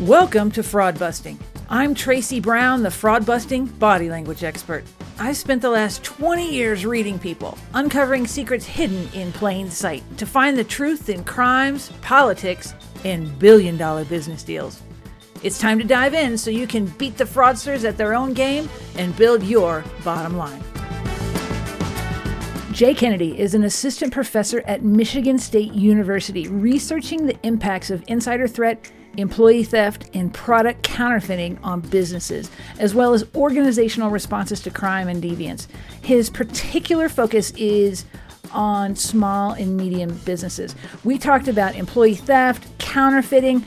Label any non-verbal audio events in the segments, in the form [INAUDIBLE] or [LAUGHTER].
Welcome to Fraud Busting. I'm Tracy Brown, the fraud busting body language expert. I've spent the last 20 years reading people, uncovering secrets hidden in plain sight to find the truth in crimes, politics, and billion dollar business deals. It's time to dive in so you can beat the fraudsters at their own game and build your bottom line. Jay Kennedy is an assistant professor at Michigan State University researching the impacts of insider threat employee theft, and product counterfeiting on businesses, as well as organizational responses to crime and deviance. His particular focus is on small and medium businesses. We talked about employee theft, counterfeiting,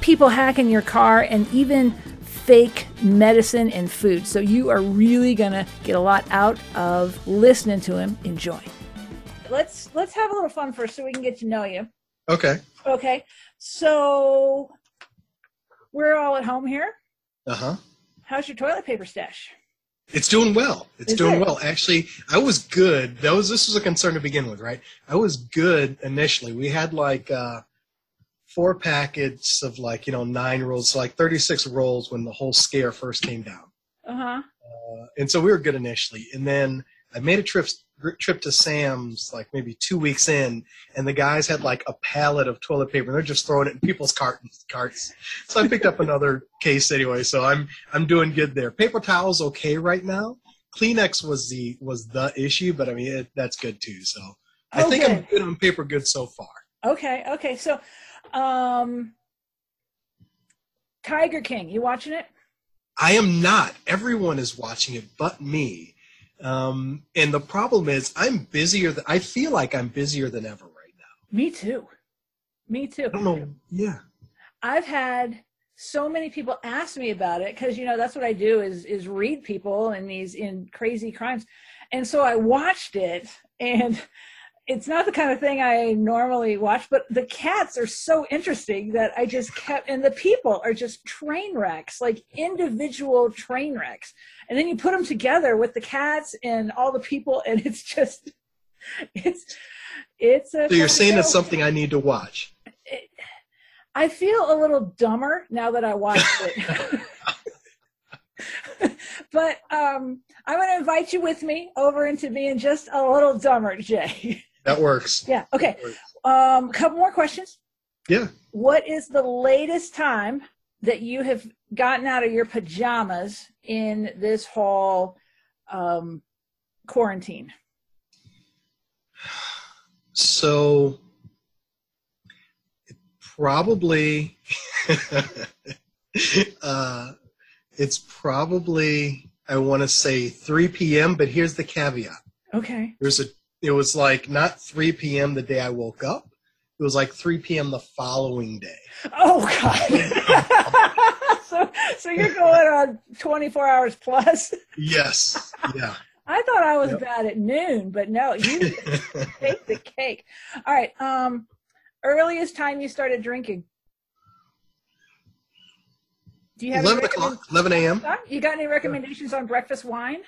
people hacking your car, and even fake medicine and food. So you are really going to get a lot out of listening to him. Enjoy. Let's let's have a little fun first so we can get to know you. Okay. Okay. So we're all at home here. Uh huh. How's your toilet paper stash? It's doing well. It's Is doing it? well. Actually, I was good. That was this was a concern to begin with, right? I was good initially. We had like uh, four packets of like you know nine rolls, so like thirty six rolls when the whole scare first came down, Uh huh. uh, and so we were good initially. And then I made a trip trip to Sam's like maybe two weeks in, and the guys had like a pallet of toilet paper, and they're just throwing it in people's cartons carts. So I picked up another case anyway. So I'm I'm doing good there. Paper towels okay right now. Kleenex was the was the issue, but I mean it, that's good too. So I think I'm Okay. good on paper goods so far. Okay. Okay. So, um, Tiger King, you watching it? I am not. Everyone is watching it but me. Um, and the problem is I'm busier. Than, I feel like I'm busier than ever right now. Me too. Me too. I don't know. Yeah. I've had so many people ask me about it because you know that's what I do is is read people in these in crazy crimes, and so I watched it and it's not the kind of thing I normally watch, but the cats are so interesting that I just kept and the people are just train wrecks, like individual train wrecks, and then you put them together with the cats and all the people, and it's just it's it's a So you're saying it's something I need to watch. I feel a little dumber now that I watched it. [LAUGHS] [LAUGHS] but um, I'm going to invite you with me over into being just a little dumber, Jay. That works. yeah. Okay. Um, a couple more questions. Yeah. What is the latest time that you have gotten out of your pajamas in this whole um, quarantine? So probably [LAUGHS] uh, it's probably I want to say 3 p.m. But here's the caveat: Okay. there's a it was like not 3 p.m. the day I woke up. It was like 3 p.m. the following day. Oh God. [LAUGHS] so, so you're going on 24 hours plus. Yes. Yeah. I thought I was Yep. bad at noon, but no, you [LAUGHS] take the cake. All right. Um, earliest time you started drinking. Do you have 11 o'clock, 11 a.m. You got any recommendations on breakfast wine?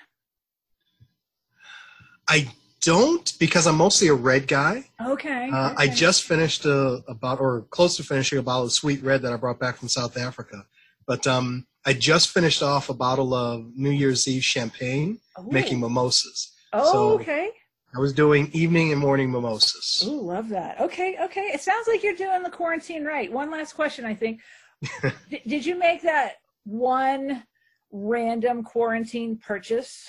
I don't because I'm mostly a red guy. Okay. Uh, I just finished a, a bottle, or close to finishing a bottle of sweet red that I brought back from South Africa. But um, I just finished off a bottle of New Year's Eve champagne, Ooh. making mimosas. Oh, so- okay. I was doing evening and morning mimosas. Ooh, love that. Okay, okay. It sounds like you're doing the quarantine right. One last question, I think. [LAUGHS] D- did you make that one random quarantine purchase?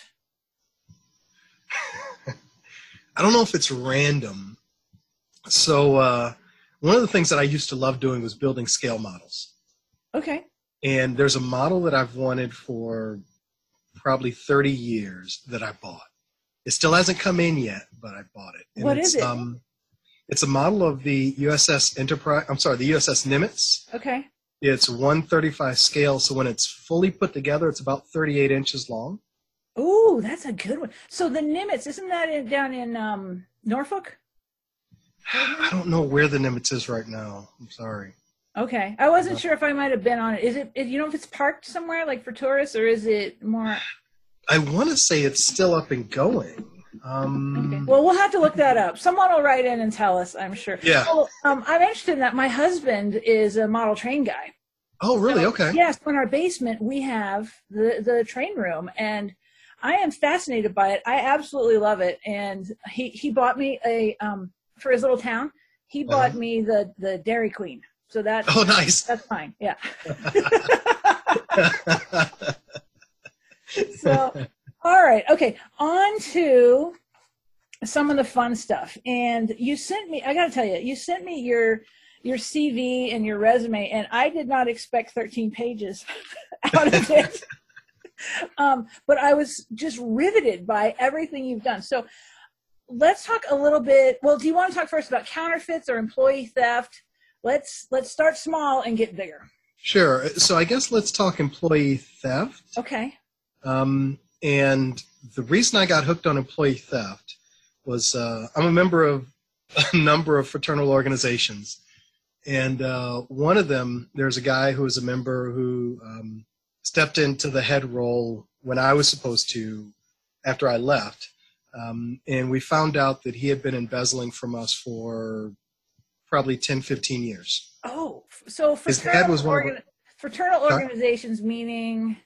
[LAUGHS] I don't know if it's random. So uh, one of the things that I used to love doing was building scale models. Okay. And there's a model that I've wanted for probably 30 years that I bought. It still hasn't come in yet, but I bought it. And What it's, is it? Um, it's a model of the USS Enterprise. I'm sorry, the USS Nimitz. Okay. It's 135 scale, so when it's fully put together, it's about 38 inches long. Ooh, that's a good one. So the Nimitz, isn't that in, down in um, Norfolk? I don't know where the Nimitz is right now. I'm sorry. Okay. I wasn't sure if I might have been on it. Is it, you know, if it's parked somewhere like for tourists or is it more? I want to say it's still up and going. Um, Okay. Well, we'll have to look that up. Someone will write in and tell us, I'm sure. Yeah. Um, I'm interested in that. My husband is a model train guy. Oh, really? So, Okay. Yes, in our basement we have the the train room, and I am fascinated by it. I absolutely love it. And he he bought me a um for his little town. He bought Uh-huh. me the the Dairy Queen. So that Oh, nice. that's fine. Yeah. [LAUGHS] so all right okay on to some of the fun stuff and you sent me i gotta tell you you sent me your your cv and your resume and i did not expect 13 pages [LAUGHS] out of it [LAUGHS] um, but i was just riveted by everything you've done so let's talk a little bit well do you want to talk first about counterfeits or employee theft let's let's start small and get bigger Sure. So I guess let's talk employee theft. okay Um, and the reason I got hooked on employee theft was uh, I'm a member of [LAUGHS] a number of fraternal organizations. And uh, one of them, there's a guy who was a member who um, stepped into the head role when I was supposed to after I left. Um, and we found out that he had been embezzling from us for probably 10, 15 years. Oh, so fraternal, was one of fraternal organizations meaning.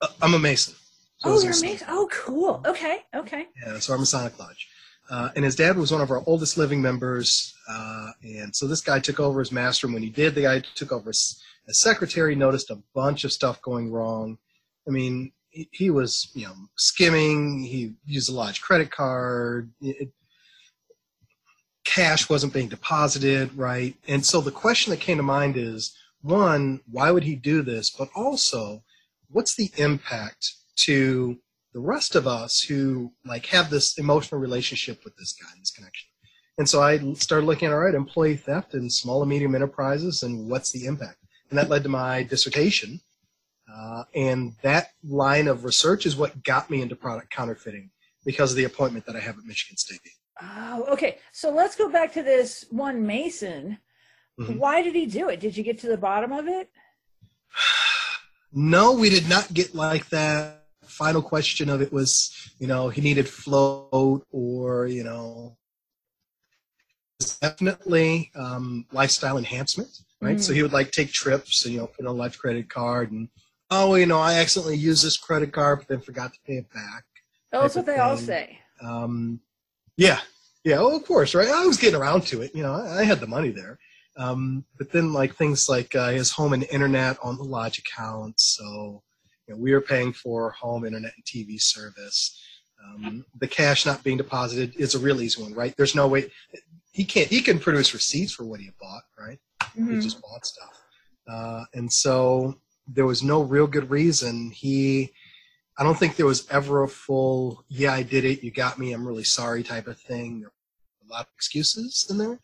Uh, I'm a Mason. So Oh, you're a- amazing. Oh, cool. Okay, okay. Yeah, so our Masonic Lodge. Uh, and his dad was one of our oldest living members. Uh, and so this guy took over as master. And when he did, the guy took over as, as secretary, noticed a bunch of stuff going wrong. I mean, he, he was, you know, skimming. He used a lodge credit card. It, cash wasn't being deposited, right? And so the question that came to mind is one, why would he do this? But also, what's the impact to the rest of us who like have this emotional relationship with this guy, this connection? And so I started looking at all right, employee theft in small and medium enterprises, and what's the impact? And that led to my dissertation. Uh, and that line of research is what got me into product counterfeiting because of the appointment that I have at Michigan State. Oh, okay. So let's go back to this one Mason. Mhm. Why did he do it? Did you get to the bottom of it? [SIGHS] No, we did not get like that. Final question of it was, you know, he needed float or, you know, definitely um, lifestyle enhancement, right? Mm. So he would like take trips and, you know, put on a life credit card and, oh, you know, I accidentally used this credit card, but then forgot to pay it back. Oh, that's what they all say. Um, yeah, yeah, oh, of course, right? I was getting around to it. You know, I, I had the money there. Um, but then, like things like uh, his home and internet on the lodge account. So, you know, we were paying for home internet and TV service. Um, the cash not being deposited is a real easy one, right? There's no way he can't. He can produce receipts for what he bought, right? He Mhm. just bought stuff. Uh, and so there was no real good reason. He, I don't think there was ever a full, yeah, I did it, you got me, I'm really sorry type of thing. There were a lot of excuses in there.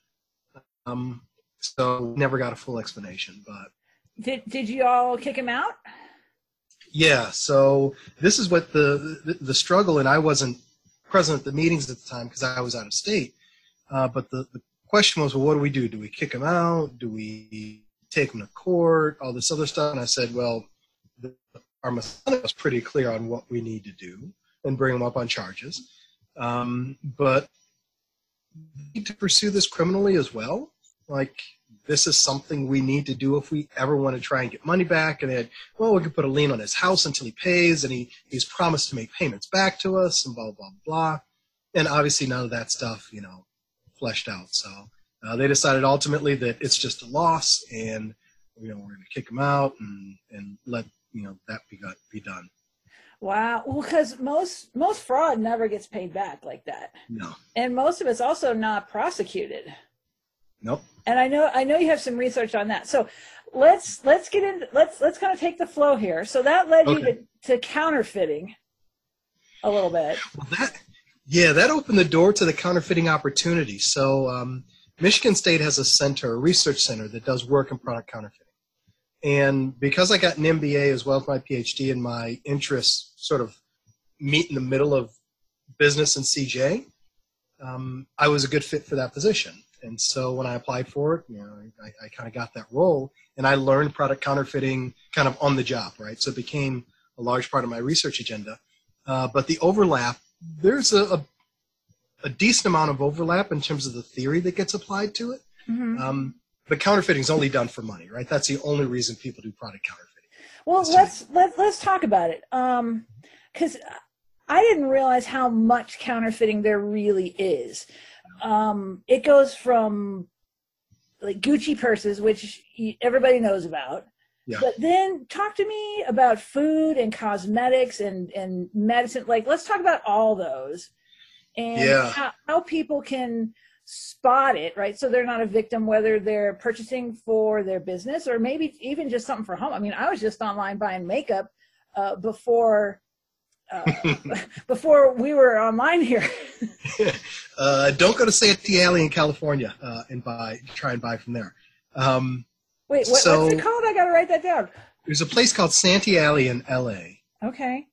Um, so never got a full explanation. But Did Did you all kick him out? yeah, so this is what the, the, the struggle, and I wasn't present at the meetings at the time because I was out of state. Uh, but the, the question was, well, what do we do? Do we kick him out? Do we take him to court? All this other stuff. And I said, well, the, our Masonic was pretty clear on what we need to do and bring him up on charges. Um, but need to pursue this criminally as well. Like, this is something we need to do if we ever want to try and get money back. And then, well, we could put a lien on his house until he pays, and he, he's promised to make payments back to us, and blah, blah, blah. And obviously, none of that stuff, you know, fleshed out. So uh, they decided ultimately that it's just a loss, and you know, we're going to kick them out and and let you know that be got, be done. Wow. Well, because most most fraud never gets paid back like that, No, and most of it's also not prosecuted. nope. and I know I know you have some research on that. So let's let's get in let's let's kind of take the flow here. So that led you to, to counterfeiting a little bit. Well, that yeah, that opened the door to the counterfeiting opportunity. So um, Michigan State has a center, a research center that does work in product counterfeiting. And because I got an MBA as well as my PhD, and my interests sort of meet in the middle of business and CJ, um, I was a good fit for that position. And so when I applied for it, you know, I, I kind of got that role, and I learned product counterfeiting kind of on the job, right? So it became a large part of my research agenda. Uh, but the overlap, there's a, a, a decent amount of overlap in terms of the theory that gets applied to it. Mhm. Um, but counterfeiting is only done for money, right? That's the only reason people do product counterfeiting. Well, let's let, let's talk about it. Um, because I didn't realize how much counterfeiting there really is. Um, it goes from like Gucci purses, which everybody knows about. Yeah. But then talk to me about food and cosmetics and, and medicine. Like, let's talk about all those and Yeah. how, how people can spot it, right? So they're not a victim, whether they're purchasing for their business or maybe even just something for home. I mean, I was just online buying makeup uh, before uh, [LAUGHS] before we were online here. [LAUGHS] Uh, don't go to Santee Alley in California uh, and buy, try and buy from there. Um, Wait, what, So- what's it called? I got to write that down. there's a place called Santee Alley in LA, Okay.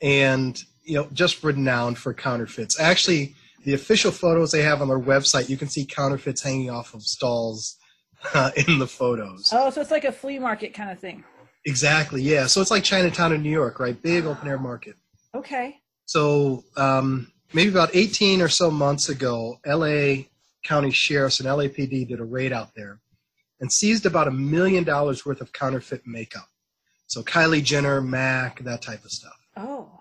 and you know, just renowned for counterfeits. Actually, the official photos they have on their website, you can see counterfeits hanging off of stalls uh, in the photos. Oh, so it's like a flea market kind of thing. Exactly, yeah. So it's like Chinatown in New York, right? Big open air market. Okay. So um, maybe about 18 or so months ago, LA County Sheriffs and LAPD did a raid out there and seized about a million dollars worth of counterfeit makeup. So Kylie Jenner, MAC, that type of stuff. Oh.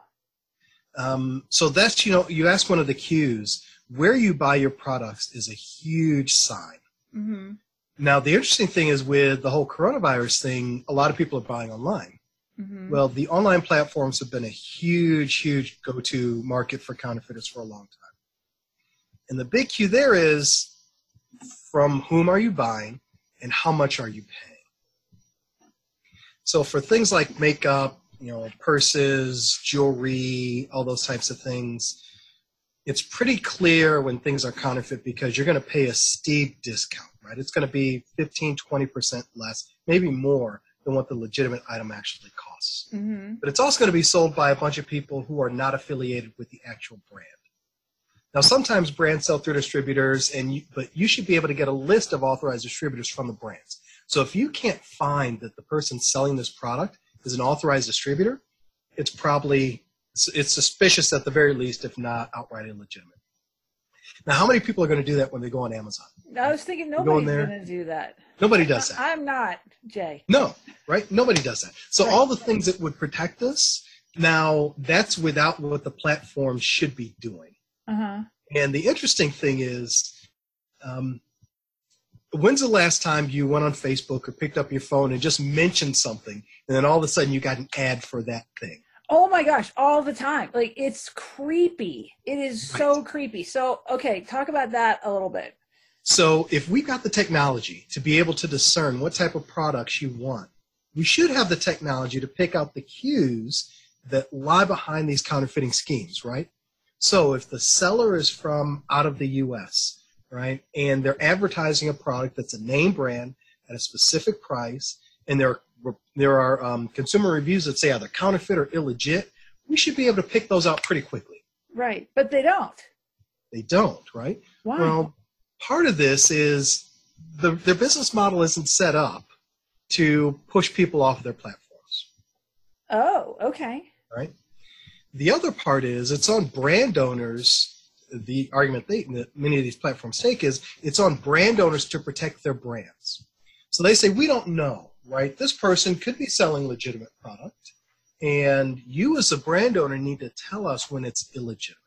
Um, so that's, you know, you ask one of the cues, where you buy your products is a huge sign. Mm-hmm. Now, the interesting thing is with the whole coronavirus thing, a lot of people are buying online. Mm-hmm. Well, the online platforms have been a huge, huge go to market for counterfeiters for a long time. And the big cue there is from whom are you buying and how much are you paying? So for things like makeup, you know, purses, jewelry, all those types of things, it's pretty clear when things are counterfeit because you're going to pay a steep discount, right? It's going to be 15, 20% less, maybe more than what the legitimate item actually costs. mm-hmm. But it's also going to be sold by a bunch of people who are not affiliated with the actual brand. Now, sometimes brands sell through distributors, and you, but you should be able to get a list of authorized distributors from the brands. So if you can't find that the person selling this product is an authorized distributor, it's probably it's suspicious at the very least, if not outright illegitimate. Now, how many people are going to do that when they go on Amazon? I was thinking going nobody's there? going to do that. Nobody does that. I'm not, Jay. No, right? Nobody does that. So Right. all the things that would protect us, now that's without what the platform should be doing. Uh huh. And the interesting thing is, um, when's the last time you went on Facebook or picked up your phone and just mentioned something, and then all of a sudden you got an ad for that thing? Oh my gosh, all the time. Like it's creepy. It is so creepy. So, okay, talk about that a little bit. So if we've got the technology to be able to discern what type of products you want, we should have the technology to pick out the cues that lie behind these counterfeiting schemes, right? So if the seller is from out of the US, right, and they're advertising a product that's a name brand at a specific price, and there there are um, consumer reviews that say either counterfeit or illegit, we should be able to pick those out pretty quickly. Right. But they don't. They don't, right? Why? Well, part of this is the, their business model isn't set up to push people off their platforms, oh, okay. right? The other part is it's on brand owners. The argument they, that many of these platforms take is it's on brand owners to protect their brands. So they say, we don't know, right? This person could be selling legitimate product, and you as a brand owner need to tell us when it's illegitimate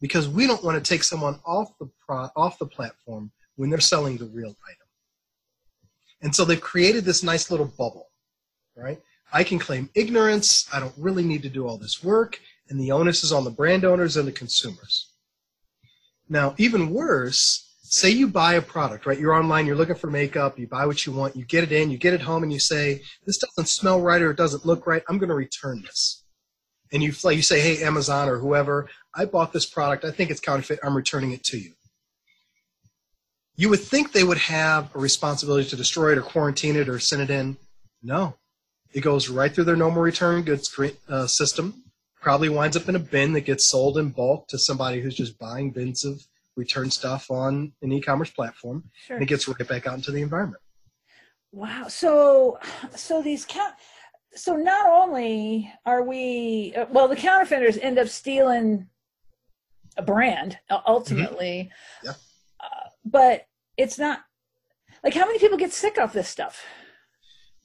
because we don't want to take someone off the pro- off the platform when they're selling the real item. And so they've created this nice little bubble, right? I can claim ignorance. I don't really need to do all this work, and the onus is on the brand owners and the consumers. Now, even worse, say you buy a product, right? You're online, you're looking for makeup, you buy what you want, you get it in, you get it home, and you say, "This doesn't smell right or it doesn't look right. I'm going to return this." And you you say, "Hey, Amazon or whoever, I bought this product. I think it's counterfeit. I'm returning it to you." You would think they would have a responsibility to destroy it or quarantine it or send it in. No, it goes right through their normal return goods uh, system. Probably winds up in a bin that gets sold in bulk to somebody who's just buying bins of return stuff on an e-commerce platform, Sure. and it gets right back out into the environment. Wow. So, so these count. So not only are we uh, well, the counterfeiters end up stealing a brand ultimately, Yeah. uh, but it's not. Like, how many people get sick off this stuff?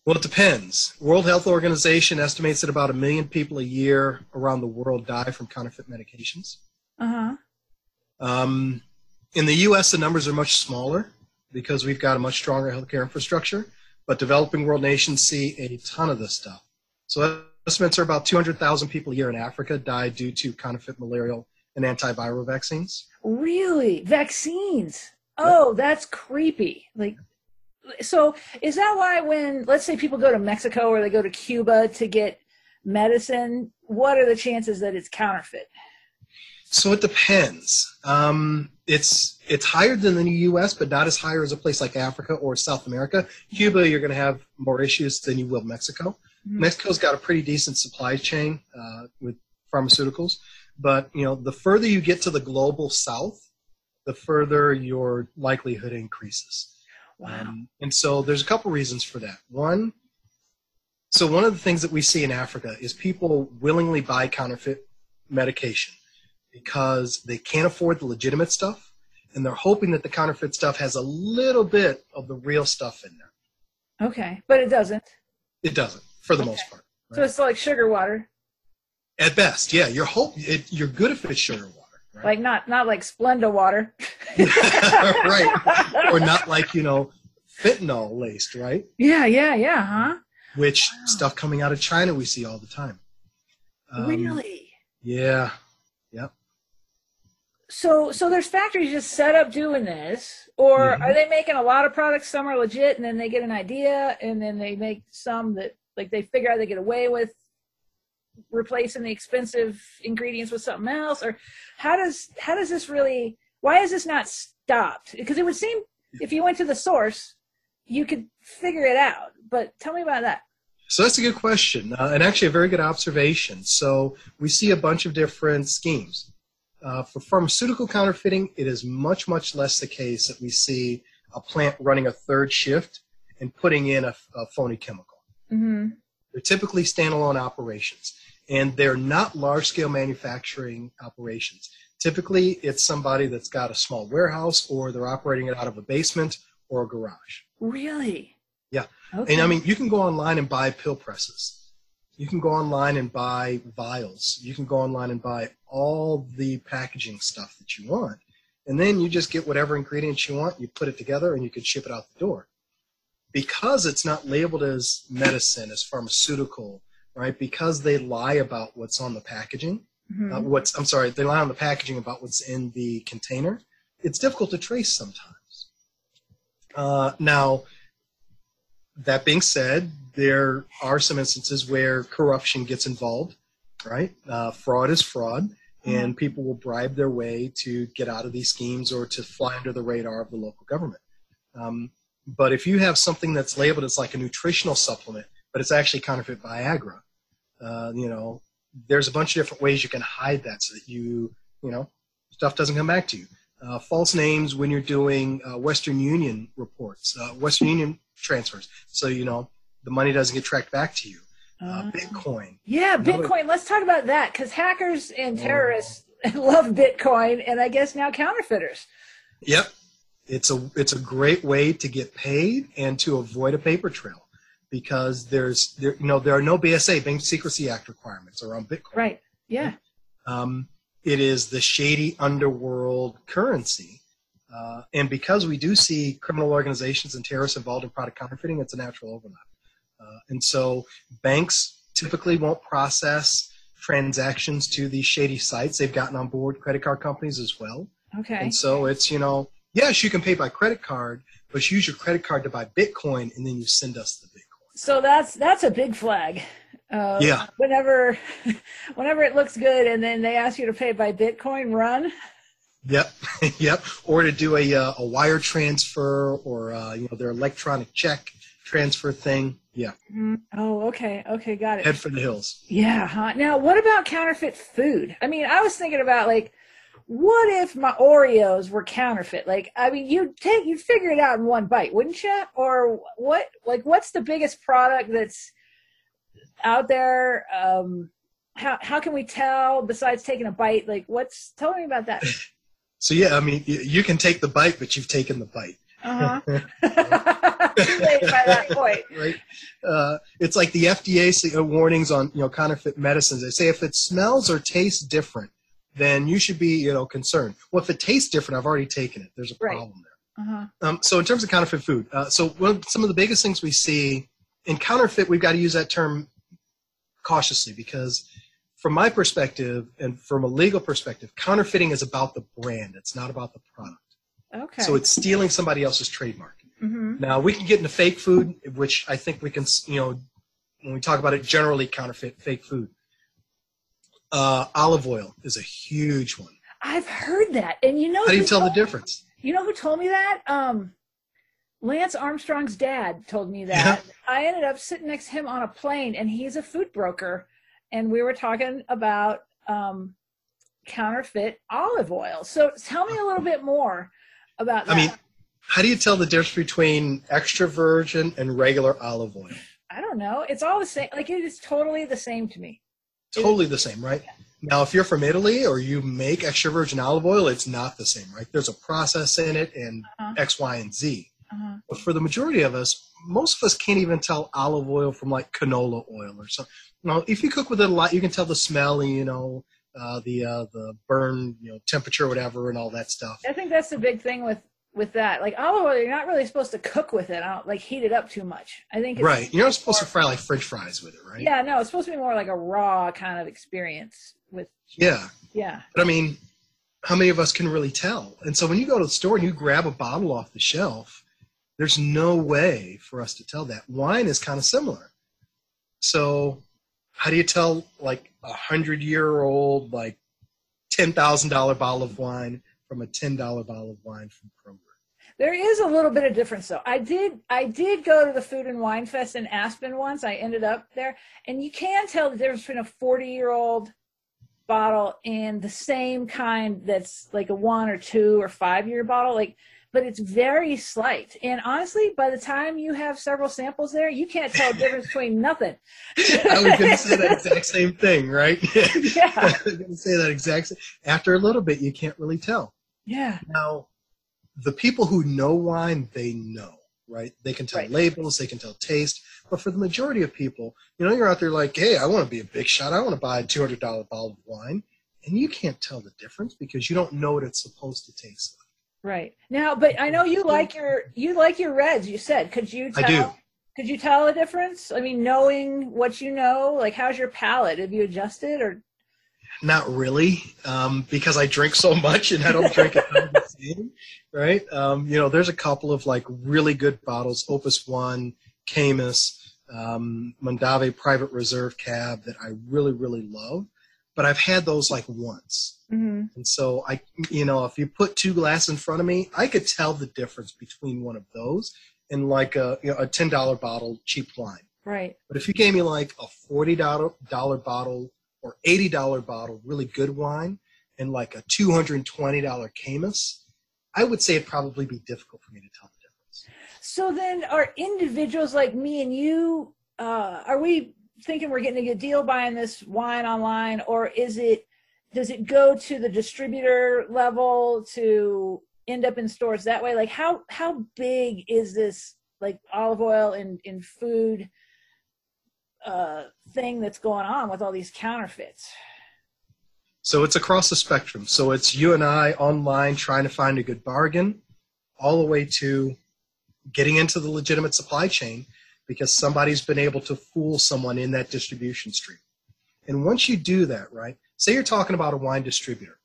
Well, it depends. World Health Organization estimates that about a million people a year around the world die from counterfeit medications. Uh huh. Um, in the U.S., the numbers are much smaller because we've got a much stronger healthcare infrastructure. But developing world nations see a ton of this stuff. So estimates are about 200,000 people a year in Africa die due to counterfeit malarial and antiviral vaccines. Really? Vaccines? Oh, that's creepy. Like, so is that why when, let's say, people go to Mexico or they go to Cuba to get medicine, what are the chances that it's counterfeit? So it depends. Um, it's it's higher than the U.S., but not as higher as a place like Africa or South America. Cuba, you're going to have more issues than you will Mexico. Mm-hmm. Mexico's got a pretty decent supply chain uh, with pharmaceuticals, but you know the further you get to the global South, the further your likelihood increases. Wow. Um, and so there's a couple reasons for that. One, so one of the things that we see in Africa is people willingly buy counterfeit medication because they can't afford the legitimate stuff and they're hoping that the counterfeit stuff has a little bit of the real stuff in there. Okay, but it doesn't. It doesn't, for the okay. most part. Right? So it's like sugar water. At best, yeah. You're hope it, you're good if it's sugar water. Right? Like not not like Splenda water. [LAUGHS] [LAUGHS] right. Or not like you know fentanyl laced, right? Yeah, yeah, yeah, huh? Which wow. stuff coming out of China we see all the time. Um, really? Yeah. Yep so so there's factories just set up doing this or mm-hmm. are they making a lot of products some are legit and then they get an idea and then they make some that like they figure out they get away with replacing the expensive ingredients with something else? Or how does how does this really why is this not stopped? Because it would seem if you went to the source you could figure it out but tell me about that. So that's a good question uh, and actually a very good observation. So we see a bunch of different schemes. Uh, for pharmaceutical counterfeiting, it is much, much less the case that we see a plant running a third shift and putting in a, a phony chemical. Mm-hmm. They're typically standalone operations, and they're not large scale manufacturing operations. Typically, it's somebody that's got a small warehouse or they're operating it out of a basement or a garage. Really? Yeah. Okay. And I mean, you can go online and buy pill presses you can go online and buy vials. You can go online and buy all the packaging stuff that you want. And then you just get whatever ingredients you want, you put it together, and you can ship it out the door. Because it's not labeled as medicine, as pharmaceutical, right? Because they lie about what's on the packaging, mm-hmm. uh, what's I'm sorry, they lie on the packaging about what's in the container. It's difficult to trace sometimes. Uh, now, that being said, there are some instances where corruption gets involved, right? Uh, fraud is fraud, mm-hmm. and people will bribe their way to get out of these schemes or to fly under the radar of the local government. Um, but if you have something that's labeled as like a nutritional supplement, but it's actually counterfeit Viagra, uh, you know, there's a bunch of different ways you can hide that so that you, you know, stuff doesn't come back to you. Uh, false names when you're doing uh, Western Union reports, uh, Western Union transfers. So, you know, the money doesn't get tracked back to you. Uh, oh. Bitcoin. Yeah, Bitcoin. Let's talk about that because hackers and oh. terrorists oh. [LAUGHS] love Bitcoin, and I guess now counterfeiters. Yep, it's a it's a great way to get paid and to avoid a paper trail because there's there you know there are no BSA Bank Secrecy Act requirements around Bitcoin. Right. Yeah. Um, it is the shady underworld currency. Uh, and because we do see criminal organizations and terrorists involved in product counterfeiting, it's a natural overlap. Uh, and so banks typically won't process transactions to these shady sites. They've gotten on board credit card companies as well. Okay. And so it's, you know, yes, you can pay by credit card, but you use your credit card to buy Bitcoin and then you send us the. So that's that's a big flag. Uh, yeah. Whenever, [LAUGHS] whenever it looks good, and then they ask you to pay by Bitcoin, run. Yep, [LAUGHS] yep. Or to do a uh, a wire transfer or uh, you know their electronic check transfer thing. Yeah. Mm-hmm. Oh, okay. Okay, got it. Head for the hills. Yeah. Huh? Now, what about counterfeit food? I mean, I was thinking about like, what if my Oreos were counterfeit? Like, I mean, you'd take, you'd figure it out in one bite, wouldn't you? Or what? Like, what's the biggest product that's out there? Um, how how can we tell besides taking a bite? Like, what's? Tell me about that. [LAUGHS] so yeah, I mean, you can take the bite, but you've taken the bite. Uh-huh. [LAUGHS] Too late [LAUGHS] by that point. right? Uh, it's like the FDA warnings on you know counterfeit medicines. They say if it smells or tastes different, then you should be you know concerned. Well, if it tastes different, I've already taken it. There's a Right. problem there. Uh-huh. Um, so in terms of counterfeit food, uh, so one of, some of the biggest things we see in counterfeit, we've got to use that term cautiously because from my perspective and from a legal perspective, counterfeiting is about the brand. It's not about the product. Okay. So it's stealing somebody else's trademark. hmm Now we can get into fake food, which I think we can, you know, when we talk about it, generally counterfeit fake food. Uh, olive oil is a huge one. I've heard that, and you know How do you tell the difference? You know who told me that? Um, Lance Armstrong's dad told me that. I ended up sitting next to him on a plane, and he's a food broker, and we were talking about um, counterfeit olive oil. So tell me a little bit more about that. I mean, how do you tell the difference between extra virgin and regular olive oil? I don't know. It's all the same. Like it is totally the same to me. Totally the same, right? Now, if you're from Italy or you make extra virgin olive oil, it's not the same, right? There's a process in it and Uh-huh. X, Y, and Z. Uh-huh. But for the majority of us, most of us can't even tell olive oil from like canola oil or something. Now, if you cook with it a lot, you can tell the smell, you know, uh, the uh, the burn, you know, temperature, whatever, and all that stuff. I think that's the big thing with with that. Like olive oil, you're not really supposed to cook with it. I don't like heat it up too much. I think it's, Right? You're not supposed to fry like French fries with it, right? Yeah, no, it's supposed to be more like a raw kind of experience with Yeah. yeah. But I mean, how many of us can really tell? And so when you go to the store and you grab a bottle off the shelf, there's no way for us to tell that. Wine is kind of similar. So how do you tell like a hundred year old, like ten thousand dollar bottle of wine from a ten dollar bottle of wine from Kroger? There is a little bit of difference though. I did I did go to the Food and Wine Fest in Aspen once. I ended up there and you can tell the difference between a 40 year old bottle and the same kind that's like a one or two or five year bottle. Like but it's very slight. And honestly, by the time you have several samples there, you can't tell the difference between nothing. [LAUGHS] I was going to say that [LAUGHS] exact same thing, right? yeah. [LAUGHS] I was going to say that exact same. After a little bit, you can't really tell. Yeah. Now, the people who know wine, they know, right? They can tell Right. labels, they can tell taste. But for the majority of people, you know, you're out there like, hey, I want to be a big shot. I want to buy a $200 bottle of wine. And you can't tell the difference because you don't know what it's supposed to taste like. Right. Now, but I know you like your you like your reds, you said. Could you tell I do. could you tell a difference? I mean, knowing what you know, like how's your palate? Have you adjusted or Not really, um, because I drink so much and I don't drink it all the same, right? Um, you know, there's a couple of like really good bottles, Opus One, Caymus, um, Mondavi Private Reserve Cab that I really, really love, but I've had those like once. Mhm. And so I, you know, if you put two glasses in front of me, I could tell the difference between one of those and like a, you know, a $10 bottle cheap wine. right. But if you gave me like a forty dollar dollar bottle or eighty dollar bottle, really good wine, and like a two hundred and twenty dollar Caymus, I would say it'd probably be difficult for me to tell the difference. So then are individuals like me and you uh are we thinking we're getting a good deal buying this wine online or is it does it go to the distributor level to end up in stores that way like how how big is this like olive oil and in food uh thing that's going on with all these counterfeits So it's across the spectrum. So it's you and I online trying to find a good bargain, all the way to getting into the legitimate supply chain because somebody's been able to fool someone in that distribution stream. And once you do that, right? Say you're talking about a wine distributor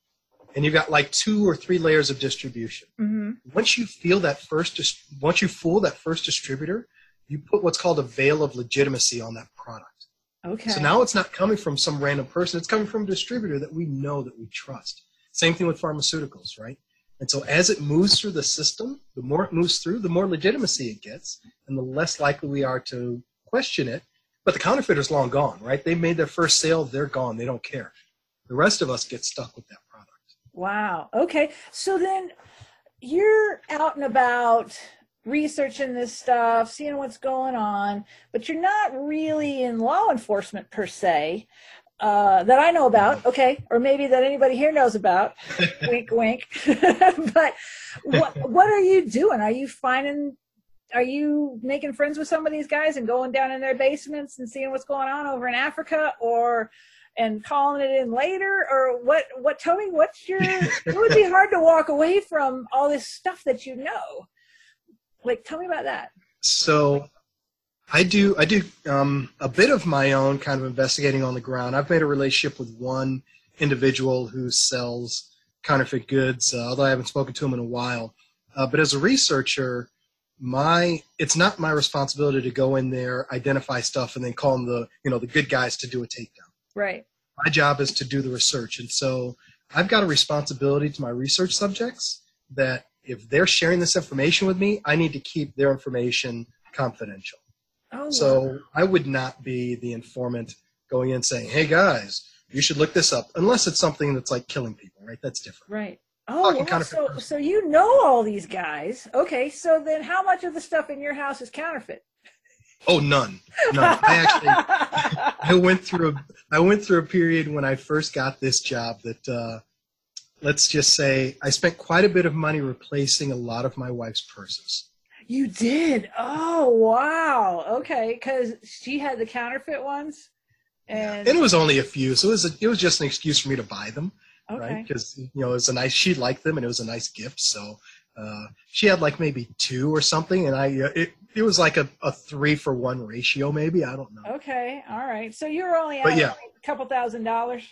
and you've got like two or three layers of distribution. mm-hmm. Once you feel that first, once you fool that first distributor, you put what's called a veil of legitimacy on that product. okay So now it's not coming from some random person. It's coming from a distributor that we know that we trust. Same thing with pharmaceuticals, right? And so as it moves through the system, the more it moves through, the more legitimacy it gets, and the less likely we are to question it. But the counterfeiter's long gone, right? They made their first sale, they're gone. They don't care. The rest of us get stuck with that product. Wow. Okay. So then you're out and about researching this stuff, seeing what's going on, but you're not really in law enforcement per se. uh, that I know about, okay, or maybe that anybody here knows about. [LAUGHS] wink, wink. [LAUGHS] but what what are you doing? Are you finding? Are you making friends with some of these guys and going down in their basements and seeing what's going on over in Africa, or and calling it in later, or what? What? Tell me, what's your? it would be hard to walk away from all this stuff that you know. Like, tell me about that. So I do I do um, a bit of my own kind of investigating on the ground. I've made a relationship with one individual who sells counterfeit goods, uh, although I haven't spoken to him in a while. Uh, but as a researcher, my it's not my responsibility to go in there, identify stuff, and then call them the you know the good guys to do a takedown. Right. My job is to do the research, and so I've got a responsibility to my research subjects that if they're sharing this information with me, I need to keep their information confidential. Oh, So wow. I would not be the informant going in saying, "Hey guys, you should look this up," unless it's something that's like killing people, right? That's different. right. Oh, wow. so so you know all these guys. Okay, so then how much of the stuff in your house is counterfeit? Oh, none, none. I actually [LAUGHS] I went through a I went through a period when I first got this job that uh, let's just say I spent quite a bit of money replacing a lot of my wife's purses. You did. Oh wow. Okay, because she had the counterfeit ones, and And it was only a few, so it was a, it was just an excuse for me to buy them. right? Because you know it was a nice. She liked them, and it was a nice gift. So uh, she had like maybe two or something, and I uh, it it was like a, a three for one ratio, maybe. I don't know. Okay. All right. So you were only But out yeah. a couple thousand dollars.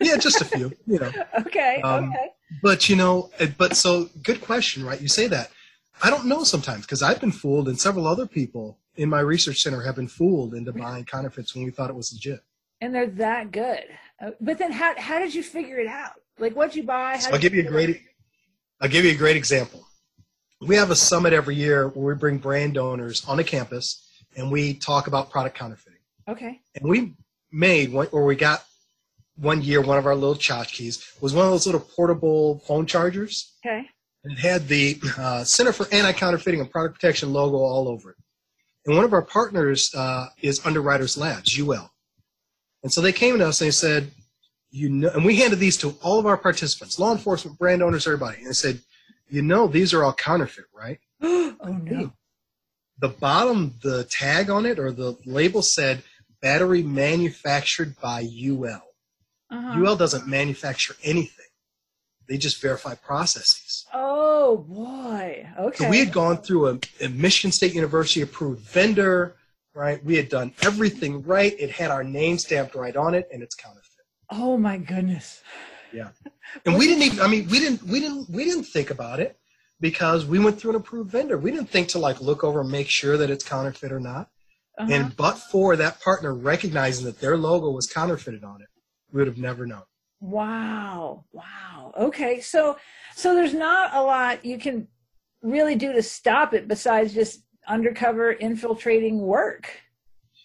Yeah, just a few. You know, [LAUGHS] Okay. Um, okay. but you know, uh, but so good question, right? You say that. I don't know sometimes because I've been fooled, and several other people in my research center have been fooled into buying counterfeits when we thought it was legit. And they're that good. Uh, But then how how did you figure it out? Like what'd you buy? How So I'll give you a great I'll give you a great example. We have a summit every year where we bring brand owners on a campus and we talk about product counterfeiting. Okay. And we made one or we got one year one of our little tchotchkes was one of those little portable phone chargers. Okay. And it had the uh, Center for Anti-Counterfeiting and Product Protection logo all over it. And one of our partners uh, is Underwriters Labs, UL. And so they came to us and they said, you know, and we handed these to all of our participants, law enforcement, brand owners, everybody. And they said, you know, these are all counterfeit, right? [GASPS] oh no. The bottom, the tag on it or the label said battery manufactured by UL. Uh-huh. UL doesn't manufacture anything. They just verify processes. Oh boy. Okay. So we had gone through a, a Michigan State University approved vendor, right? We had done everything right. It had our name stamped right on it, and it's counterfeit. oh my goodness. Yeah. And we didn't even. I mean, we didn't. We didn't. We didn't think about it because we went through an approved vendor. We didn't think to like look over and make sure that it's counterfeit or not. Uh-huh. And but for that partner recognizing that their logo was counterfeited on it, we would have never known. Wow. Wow. Okay. So so there's not a lot you can really do to stop it besides just undercover infiltrating work.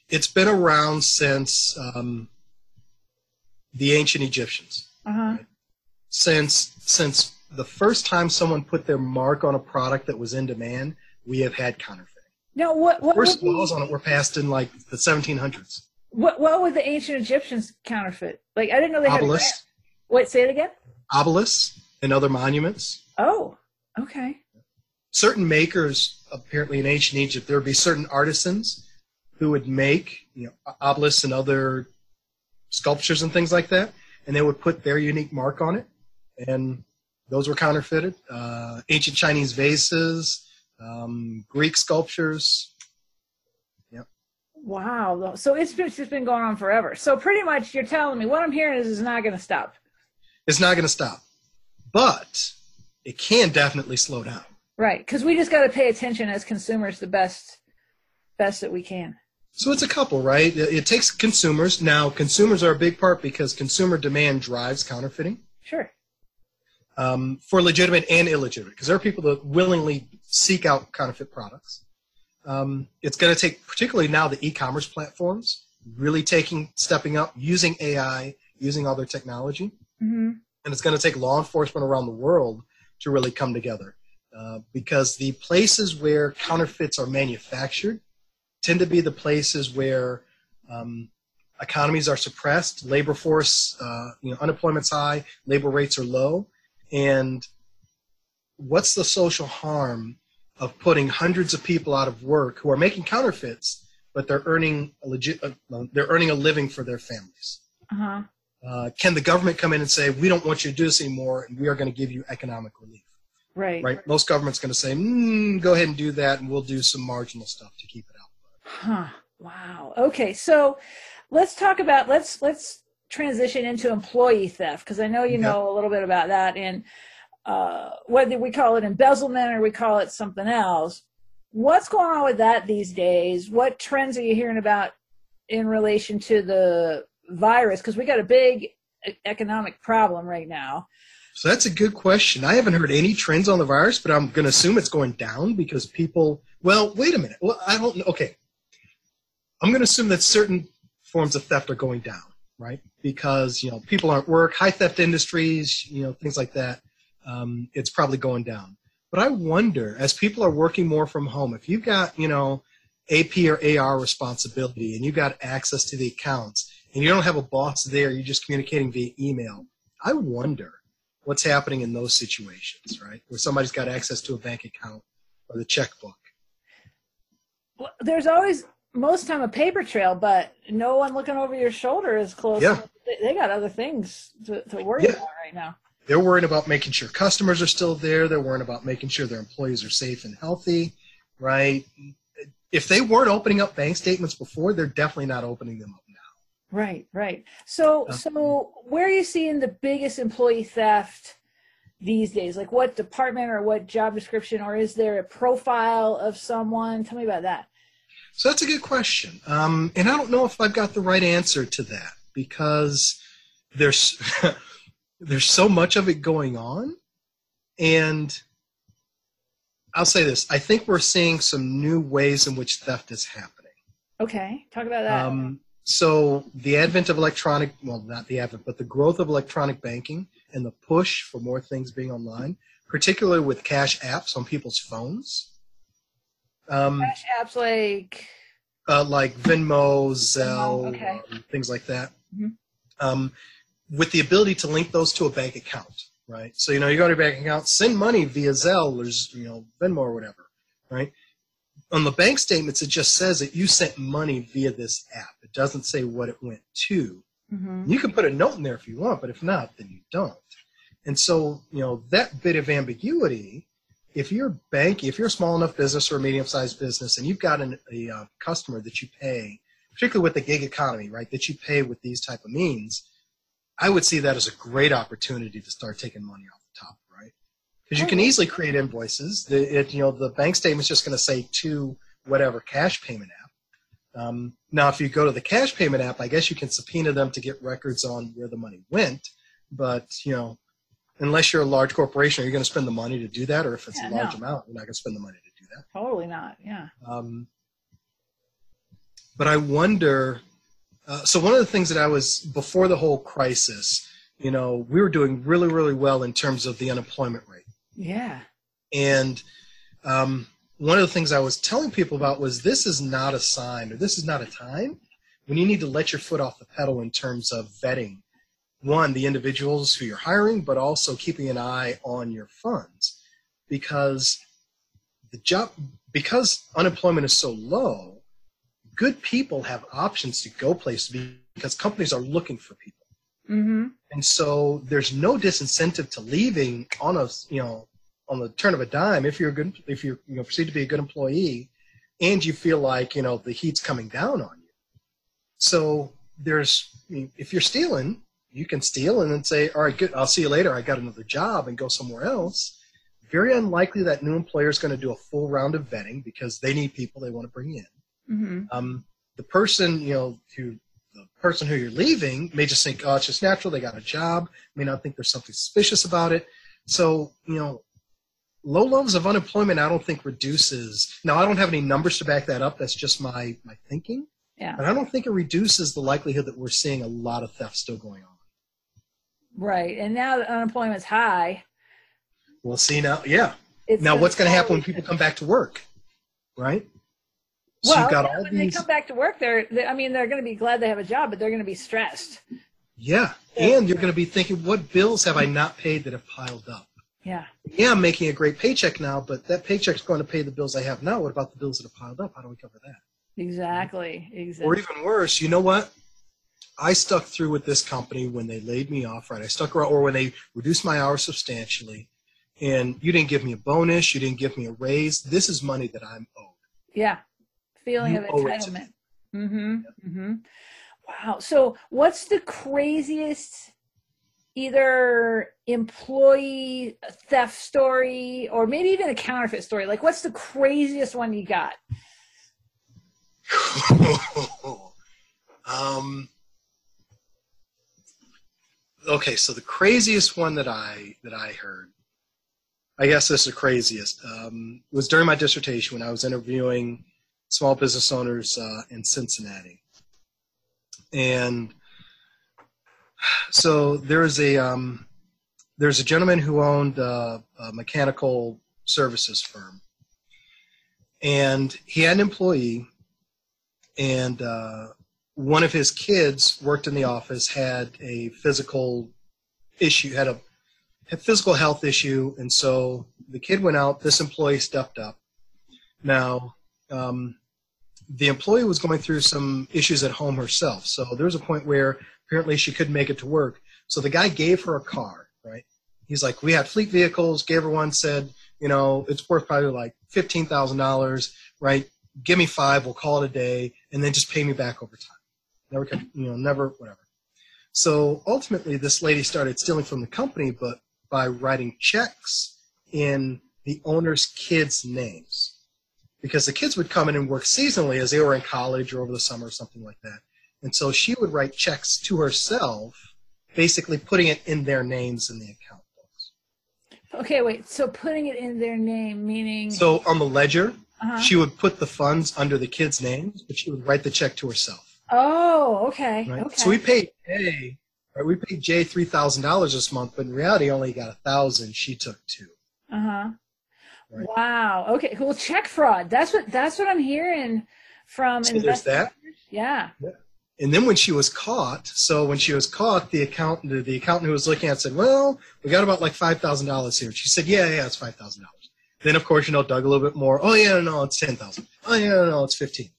It's been around since um, the ancient Egyptians. Uh-huh. since since the first time someone put their mark on a product that was in demand, we have had counterfeiting. Now what what First laws on it were passed in like the 1700s. What what would the ancient Egyptians counterfeit? Like I didn't know they had a Obelisks, grant. Say it again? obelisks, and other monuments. Oh. Okay. Certain makers, apparently in ancient Egypt, there would be certain artisans who would make you know obelisks and other sculptures and things like that, and they would put their unique mark on it, and those were counterfeited. Uh, ancient Chinese vases, um, Greek sculptures. Wow. So it's been, it's just been going on forever. So pretty much you're telling me what I'm hearing is it's not going to stop. It's not going to stop, but it can definitely slow down. Right. Because we just got to pay attention as consumers the best best that we can. So it's a couple, right? It, it takes consumers. Now, consumers are a big part because consumer demand drives counterfeiting Sure. um, for legitimate and illegitimate, because there are people that willingly seek out counterfeit products. Um, it's going to take, particularly now, the e-commerce platforms really taking, stepping up, using AI, using other technology, hmm and it's going to take law enforcement around the world to really come together, uh, because the places where counterfeits are manufactured tend to be the places where um, economies are suppressed, labor force, uh, you know, unemployment's high, labor rates are low, and what's the social harm of putting hundreds of people out of work who are making counterfeits, but they're earning a legit, uh, they're earning a living for their families? Uh-huh. Uh, can the government come in and say, we don't want you to do this anymore, and we are going to give you economic relief? Right. Right. Most government's going to say, mm, go ahead and do that, and we'll do some marginal stuff to keep it out. Huh. Wow. Okay. So let's talk about let's let's transition into employee theft because I know you Okay. know a little bit about that and uh, whether we call it embezzlement or we call it something else. What's going on with that these days? What trends are you hearing about in relation to the virus? Because we got a big economic problem right now. So that's a good question. I haven't heard any trends on the virus, but I'm going to assume it's going down because people. Well, wait a minute. Well, I don't. Okay, I'm going to assume that certain forms of theft are going down, right? Because you know people aren't work, high theft industries, you know things like that. Um, it's probably going down. But I wonder, as people are working more from home, if you've got you know AP or AR responsibility and you've got access to the accounts and you don't have a boss there, you're just communicating via email. I wonder what's happening in those situations, right? Where somebody's got access to a bank account or the checkbook. Well, There's always most time a paper trail, but no one looking over your shoulder is close. Yeah. They, got other things to, to worry Yeah. about right now. They're worried about making sure customers are still there. They're worried about making sure their employees are safe and healthy, right? If they weren't opening up bank statements before, they're definitely not opening them up now. Right, right. So, Uh, so where are you seeing the biggest employee theft these days? Like what department or what job description, or is there a profile of someone? Tell me about that. So that's a good question. Um, and I don't know if I've got the right answer to that because there's [LAUGHS] there's so much of it going on. And I'll say this, I think we're seeing some new ways in which theft is happening. Okay, talk about that. Um, so the advent of electronic, well, not the advent, but the growth of electronic banking and the push for more things being online, particularly with cash apps on people's phones. Um, Cash apps like uh, like Venmo, Zelle, okay. things like that. Mhm. Um, with the ability to link those to a bank account, right? So you know, you go to your bank account, send money via Zelle or you know Venmo or whatever, right? On the bank statements, it just says that you sent money via this app. It doesn't say what it went to. mhm. You can put a note in there if you want, but if not, then you don't. And so, you know, that bit of ambiguity, if you're bank, if you're a small enough business or a medium sized business and you've got an, a uh, customer that you pay, particularly with the gig economy, right, that you pay with these type of means, I would see that as a great opportunity to start taking money off the top, right? Because you can easily create invoices. The, it, you know, the bank statement's just going to say to whatever cash payment app. Um, now, if you go to the cash payment app, I guess you can subpoena them to get records on where the money went. But you know, unless you're a large corporation, are you going to spend the money to do that? Or if it's Yeah, a large no. amount, you're not going to spend the money to do that. Totally not. Yeah. Um, but I wonder. Uh, so one of the things that I was before the whole crisis, you know, we were doing really, really well in terms of the unemployment rate. Yeah. And um, one of the things I was telling people about was this is not a sign or this is not a time when you need to let your foot off the pedal in terms of vetting one, the individuals who you're hiring, but also keeping an eye on your funds because the job, because unemployment is so low, good people have options to go places because companies are looking for people. Mm-hmm. And so there's no disincentive to leaving on a you know on the turn of a dime if you're a good if you're you know perceived to be a good employee and you feel like you know the heat's coming down on you. So there's I mean, if you're stealing, you can steal and then say, all right, good, I'll see you later. I got another job and go somewhere else. Very unlikely that new employer is going to do a full round of vetting because they need people they want to bring in Mm-hmm. um, the person you know who the person who you're leaving may just think oh it's just natural. They got a job. May not think there's something suspicious about it. So you know low levels of unemployment i don't think reduces. Now i don't have any numbers to back that up. That's just my my thinking. Yeah. but i don't think it reduces the likelihood that we're seeing a lot of theft still going on. Right. And now that unemployment's high, we'll see now. Yeah. Now what's going to happen when people come back to work? Right So well, you've got yeah, all when these. they come back to work, they're, they, I mean, they're going to be glad they have a job, but they're going to be stressed. Yeah, and you're going to be thinking, what bills have I not paid that have piled up? Yeah. Yeah, I'm making a great paycheck now, but that paycheck's going to pay the bills I have now. What about the bills that have piled up? How do we cover that? Exactly. Exactly. Or even worse, you know what? I stuck through with this company when they laid me off, right? I stuck around, or when they reduced my hours substantially, and you didn't give me a bonus, you didn't give me a raise. This is money that I'm owed. Yeah. Feeling You of owe it to me. entitlement. Mm-hmm. Mm-hmm. Wow. So what's the craziest either employee theft story or maybe even a counterfeit story? Like what's the craziest one you got? [LAUGHS] um, okay, so the craziest one that I that I heard, I guess this is the craziest, um, was during my dissertation when I was interviewing small business owners uh, in Cincinnati, and so there is a um, there's a gentleman who owned uh, a mechanical services firm, and he had an employee and uh, one of his kids worked in the office had a physical issue had a, a physical health issue. And so the kid went out this employee stepped up. Now um, the employee was going through some issues at home herself. So there was a point where apparently she couldn't make it to work. So the guy gave her a car right? He's like we had fleet vehicles. Gave her one said you know it's worth probably like $15000 right? Give me five, we'll call it a day, and then just pay me back over time. Never, you know, never, whatever. So ultimately, this lady started stealing from the company, but by writing checks in the owner's kids' names, because the kids would come in and work seasonally as they were in college or over the summer or something like that. And so she would write checks to herself, basically putting it in their names in the account books. Okay, wait. So putting it in their name meaning So on the ledger, uh-huh. she would put the funds under the kids' names, but she would write the check to herself. Oh, okay. Right? Okay. So we paid Jay, right? We paid Jay three thousand dollars this month, but in reality, only got a thousand. She took two. Uh-huh. Right. Wow. Okay. Well, Check fraud. That's what that's what I'm hearing from So there's that. Yeah. And then when she was caught, so when she was caught, the accountant, the accountant who was looking at it said, "Well, we got about like five thousand dollars here." She said, "Yeah, yeah, it's five thousand dollars." Then of course, you know, dug a little bit more. Oh yeah, no, it's ten thousand. Oh yeah, no, no, it's fifteen.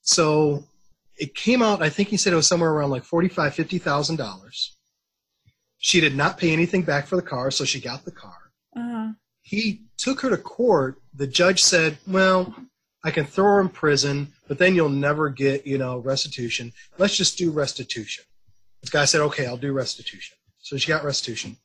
So it came out. I think he said it was somewhere around like forty-five, fifty thousand dollars. She did not pay anything back for the car, so she got the car. Uh-huh. He took her to court. The judge said, "Well, I can throw her in prison, but then you'll never get, you know, restitution. Let's just do restitution." This guy said, "Okay, I'll do restitution." So she got restitution.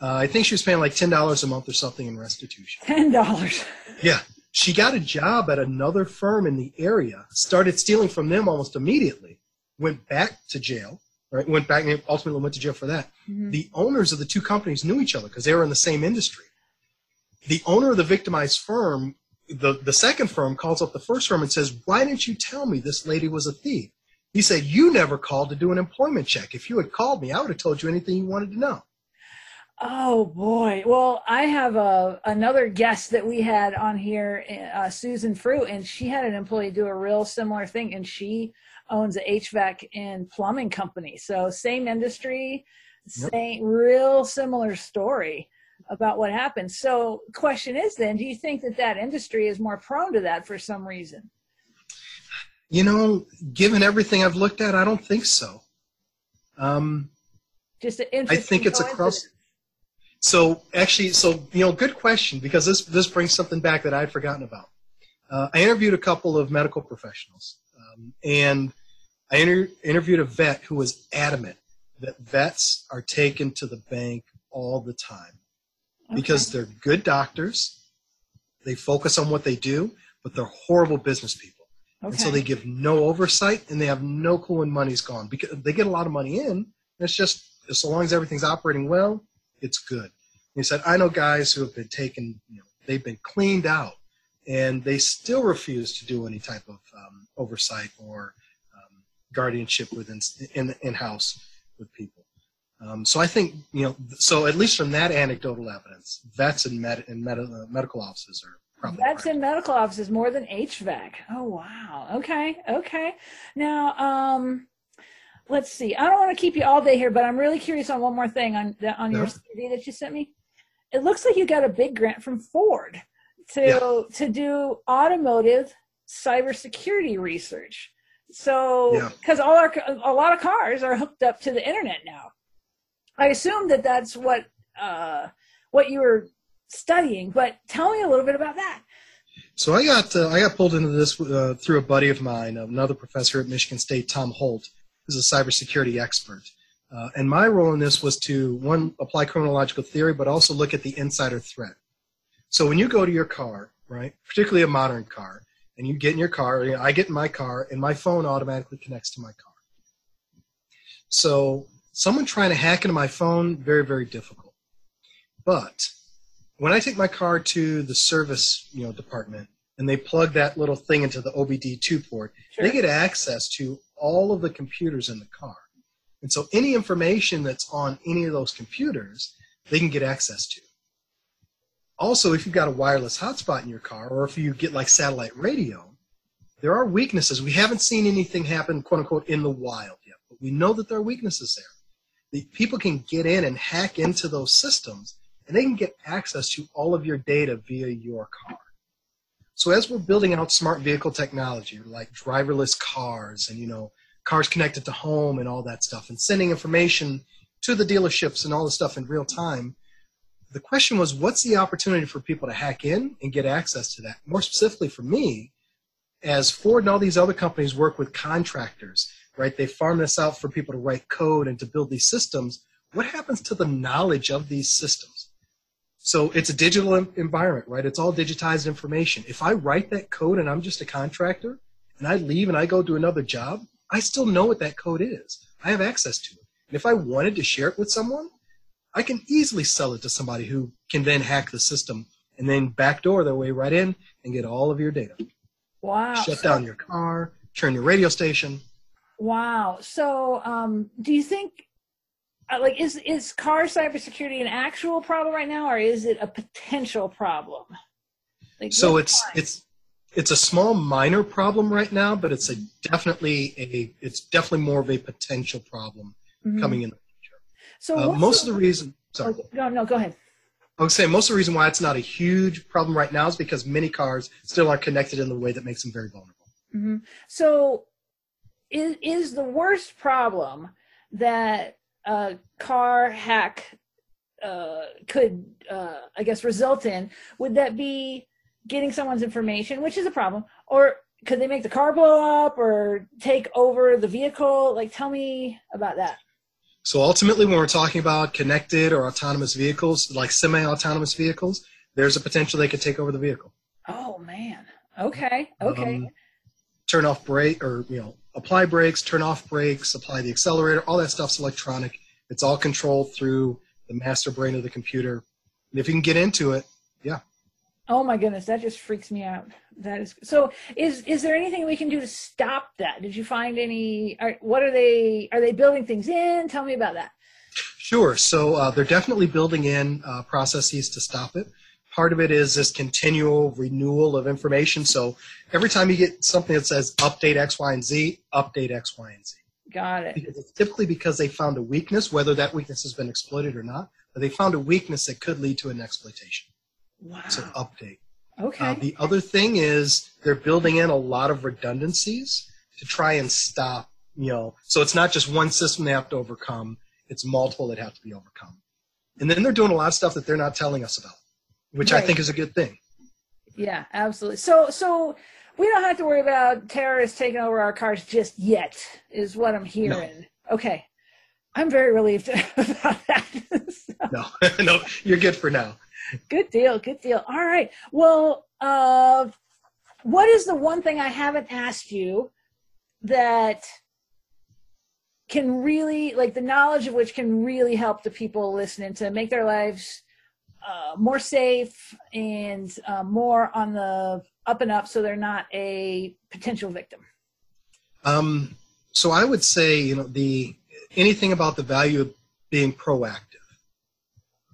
Uh, I think she was paying like ten dollars a month or something in restitution. Ten dollars. Yeah, she got a job at another firm in the area. Started stealing from them almost immediately. Went back to jail. Right, went back and ultimately went to jail for that. Mhm. The owners of the two companies knew each other because they were in the same industry. The owner of the victimized firm, the, the second firm, calls up the first firm and says, Why didn't you tell me this lady was a thief? He said, You never called to do an employment check. If you had called me, I would have told you anything you wanted to know. Oh boy. Well, I have a another guest that we had on here, uh, Susan Fruit, and she had an employee do a real similar thing, and she owns a HVAC and plumbing company. So same industry, Yep. same real similar story about what happened. So question is then, do you think that that industry is more prone to that for some reason? You know, given everything I've looked at, I don't think so. Um, Just an I think it's across. So actually, so you know, good question because this this brings something back that I had forgotten about. Uh, I interviewed a couple of medical professionals, um, and I inter- interviewed a vet who was adamant that vets are taken to the bank all the time because they're good doctors. They focus on what they do, but they're horrible business people. Okay. And so they give no oversight and they have no clue when money's gone because they get a lot of money in. And It's just so long as everything's operating well, it's good. And he said, I know guys who have been taken, you know, they've been cleaned out and they still refuse to do any type of um, oversight or um, guardianship within in in house with people. Um, so I think you know, so at least from that anecdotal evidence, vets and med and med- uh, medical offices are Probably That's correct. in medical offices more than HVAC. Oh wow. Okay. Okay. Now, um, let's see. I don't want to keep you all day here, but I'm really curious on one more thing on the, on your CV that you sent me. It looks like you got a big grant from Ford to Yeah. to do automotive cybersecurity research. So, Yeah. because all our a lot of cars are hooked up to the internet now. I assume that that's what uh, what you were studying, but tell me a little bit about that. So I got uh, I got pulled into this uh, through a buddy of mine, another professor at Michigan State, Tom Holt, who's a cybersecurity expert. Uh, and my role in this was to one apply criminological theory, but also look at the insider threat. So when you go to your car, right, particularly a modern car, and you get in your car, you know, I get in my car, and my phone automatically connects to my car. So someone trying to hack into my phone, very very difficult. But when I take my car to the service, you know, department, and they plug that little thing into the OBD2 port, Sure. they get access to all of the computers in the car. And so any information that's on any of those computers, they can get access to. Also, if you've got a wireless hotspot in your car, or if you get like satellite radio, there are weaknesses. We haven't seen anything happen, quote unquote, in the wild yet, but we know that there are weaknesses there. The people can get in and hack into those systems, and they can get access to all of your data via your car. So as we're building out smart vehicle technology, like driverless cars and you know cars connected to home and all that stuff, and sending information to the dealerships and all the stuff in real time, the question was, what's the opportunity for people to hack in and get access to that? More specifically for me, as Ford and all these other companies work with contractors, right? They farm this out for people to write code and to build these systems. What happens to the knowledge of these systems? So it's a digital environment, right? It's all digitized information. If I write that code and I'm just a contractor and I leave and I go do another job, I still know what that code is. I have access to it. And if I wanted to share it with someone, I can easily sell it to somebody who can then hack the system and then backdoor their way right in and get all of your data. Wow. Shut down your car, turn your radio station. Wow. So, um, do you think, uh, like, is is car cybersecurity an actual problem right now, or is it a potential problem? Like, So it's it's it's a small minor problem right now, but it's a definitely a it's definitely more of a potential problem Mhm. coming in the future. So Uh, most of the reason sorry. okay, no, no, go ahead. I would say most of the reason why it's not a huge problem right now is because many cars still aren't connected in the way that makes them very vulnerable. hmm So, is is the worst problem that a car hack uh, could, uh, I guess, result in? Would that be getting someone's information, which is a problem, or could they make the car blow up or take over the vehicle? Like, tell me about that. So ultimately, when we're talking about connected or autonomous vehicles, like semi-autonomous vehicles, there's a potential they could take over the vehicle. Oh man. Okay. Okay. Um, turn off brake or you know apply brakes, turn off brakes, apply the accelerator. All that stuff's electronic. It's all controlled through the master brain of the computer. And if you can get into it, yeah. oh my goodness, that just freaks me out. That is so. Is is there anything we can do to stop that? Did you find any? Are, what are they? Are they building things in? Tell me about that. Sure. So uh, they're definitely building in uh, processes to stop it. Part of it is this continual renewal of information. So every time you get something that says update X, Y, and Z, update X, Y, and Z. Got it. Because it's typically because they found a weakness, whether that weakness has been exploited or not, but they found a weakness that could lead to an exploitation. Wow. So update. Okay. Uh, the other thing is they're building in a lot of redundancies to try and stop, you know, so it's not just one system they have to overcome, it's multiple that have to be overcome. And then they're doing a lot of stuff that they're not telling us about, which I think is a good thing. yeah, absolutely. So so we don't have to worry about terrorists taking over our cars just yet. Is what I'm hearing. Okay. I'm very relieved [LAUGHS] about that. So- No, [LAUGHS] no, you're good for now. Good deal. Good deal. All right. Well, uh, what is the one thing I haven't asked you that can really, like, the knowledge of which can really help the people listening to make their lives uh, more safe and uh, more on the up and up so they're not a potential victim? Um, so I would say, you know, the anything about the value of being proactive,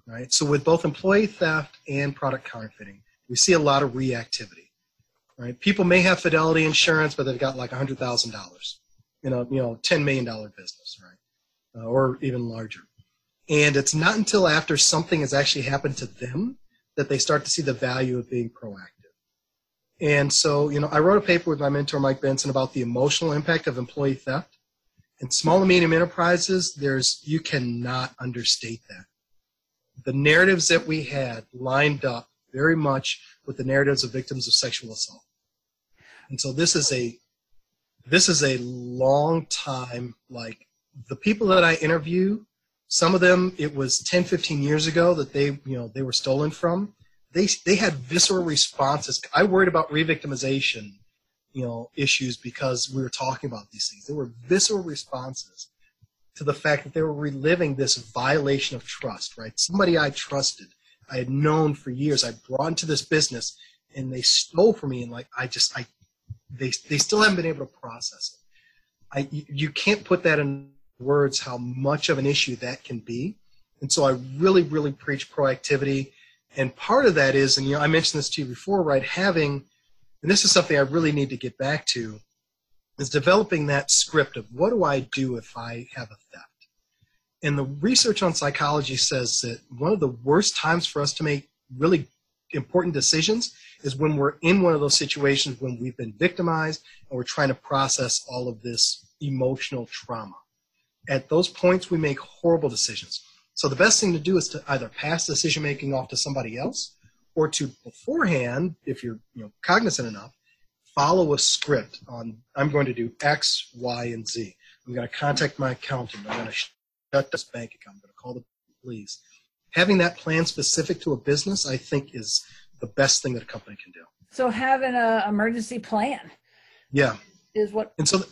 right? So with both employee theft and product counterfeiting, we see a lot of reactivity. Right? People may have fidelity insurance, but they've got like hundred thousand dollars in a you know ten million dollar business, right, uh, or even larger. And it's not until after something has actually happened to them that they start to see the value of being proactive. And so, you know, I wrote a paper with my mentor Mike Benson about the emotional impact of employee theft. In small and medium enterprises, there's you cannot understate that. The narratives that we had lined up very much with the narratives of victims of sexual assault. And so this is a this is a long time like the people that I interview, some of them it was 10, 15 years ago that they, you know, they were stolen from. They they had visceral responses. I worried about re-victimization, you know, issues because we were talking about these things. There were visceral responses to the fact that they were reliving this violation of trust, right? Somebody I trusted, I had known for years, I brought into this business and they stole from me and like I just I they they still haven't been able to process it. I you can't put that in words how much of an issue that can be. And so I really, really preach proactivity. And part of that is, and you know, I mentioned this to you before, right? Having, and this is something I really need to get back to, is developing that script of what do I do if I have a theft? And the research on psychology says that one of the worst times for us to make really important decisions is when we're in one of those situations when we've been victimized and we're trying to process all of this emotional trauma. At those points, we make horrible decisions. So the best thing to do is to either pass decision making off to somebody else or to beforehand, if you're you know, cognizant enough, follow a script on I'm going to do X, Y, and Z. I'm going to contact my accountant. I'm going to shut this bank account. I'm going to call the police. Having that plan specific to a business, I think, is the best thing that a company can do. So having an emergency plan. Yeah. Is what. And so.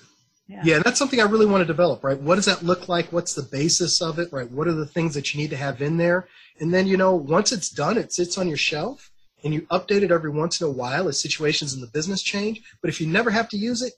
Yeah. that's something I really want to develop, right? What does that look like? What's the basis of it, right? What are the things that you need to have in there? And then, you know, once it's done, it sits on your shelf and you update it every once in a while as situations in the business change. But if you never have to use it,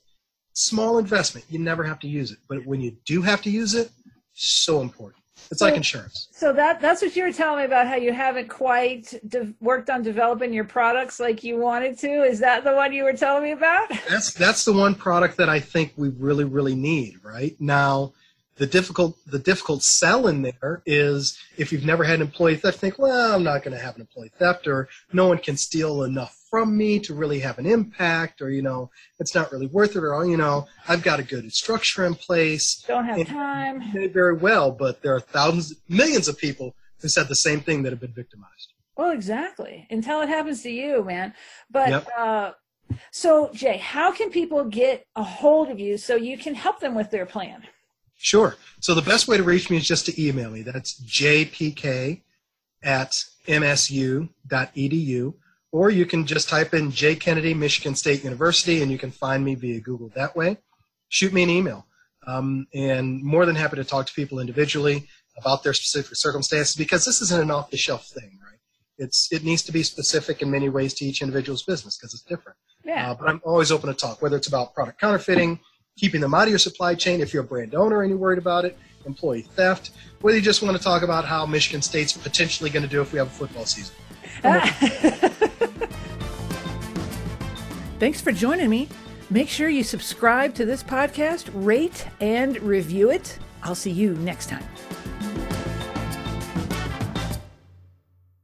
small investment, you never have to use it. But when you do have to use it, so important. It's so, like insurance. So that that's what you were telling me about how you haven't quite de- worked on developing your products like you wanted to. Is that the one you were telling me about? [LAUGHS] That's that's the one product that I think we really really need right now the difficult the difficult sell in there is if you've never had employee theft, think, well, I'm not going to have an employee theft, or no one can steal enough from me to really have an impact, or you know, it's not really worth it, or you know, I've got a good structure in place. Don't have time. Very well, but there are thousands, millions of people who said the same thing that have been victimized. Well, exactly. Until it happens to you, man. But yep. uh, so, Jay, how can people get a hold of you so you can help them with their plan? Sure. So the best way to reach me is just to email me. That's jpk at msu.edu. Or you can just type in J. Kennedy, Michigan State University, and you can find me via Google that way. Shoot me an email. Um, and more than happy to talk to people individually about their specific circumstances because this isn't an off the shelf thing, right? It's it needs to be specific in many ways to each individual's business because it's different. Yeah. Uh, but I'm always open to talk, whether it's about product counterfeiting, keeping them out of your supply chain if you're a brand owner and you're worried about it, employee theft, whether you just want to talk about how Michigan State's potentially going to do if we have a football season. [LAUGHS] Thanks for joining me. Make sure you subscribe to this podcast, rate and review it. I'll see you next time.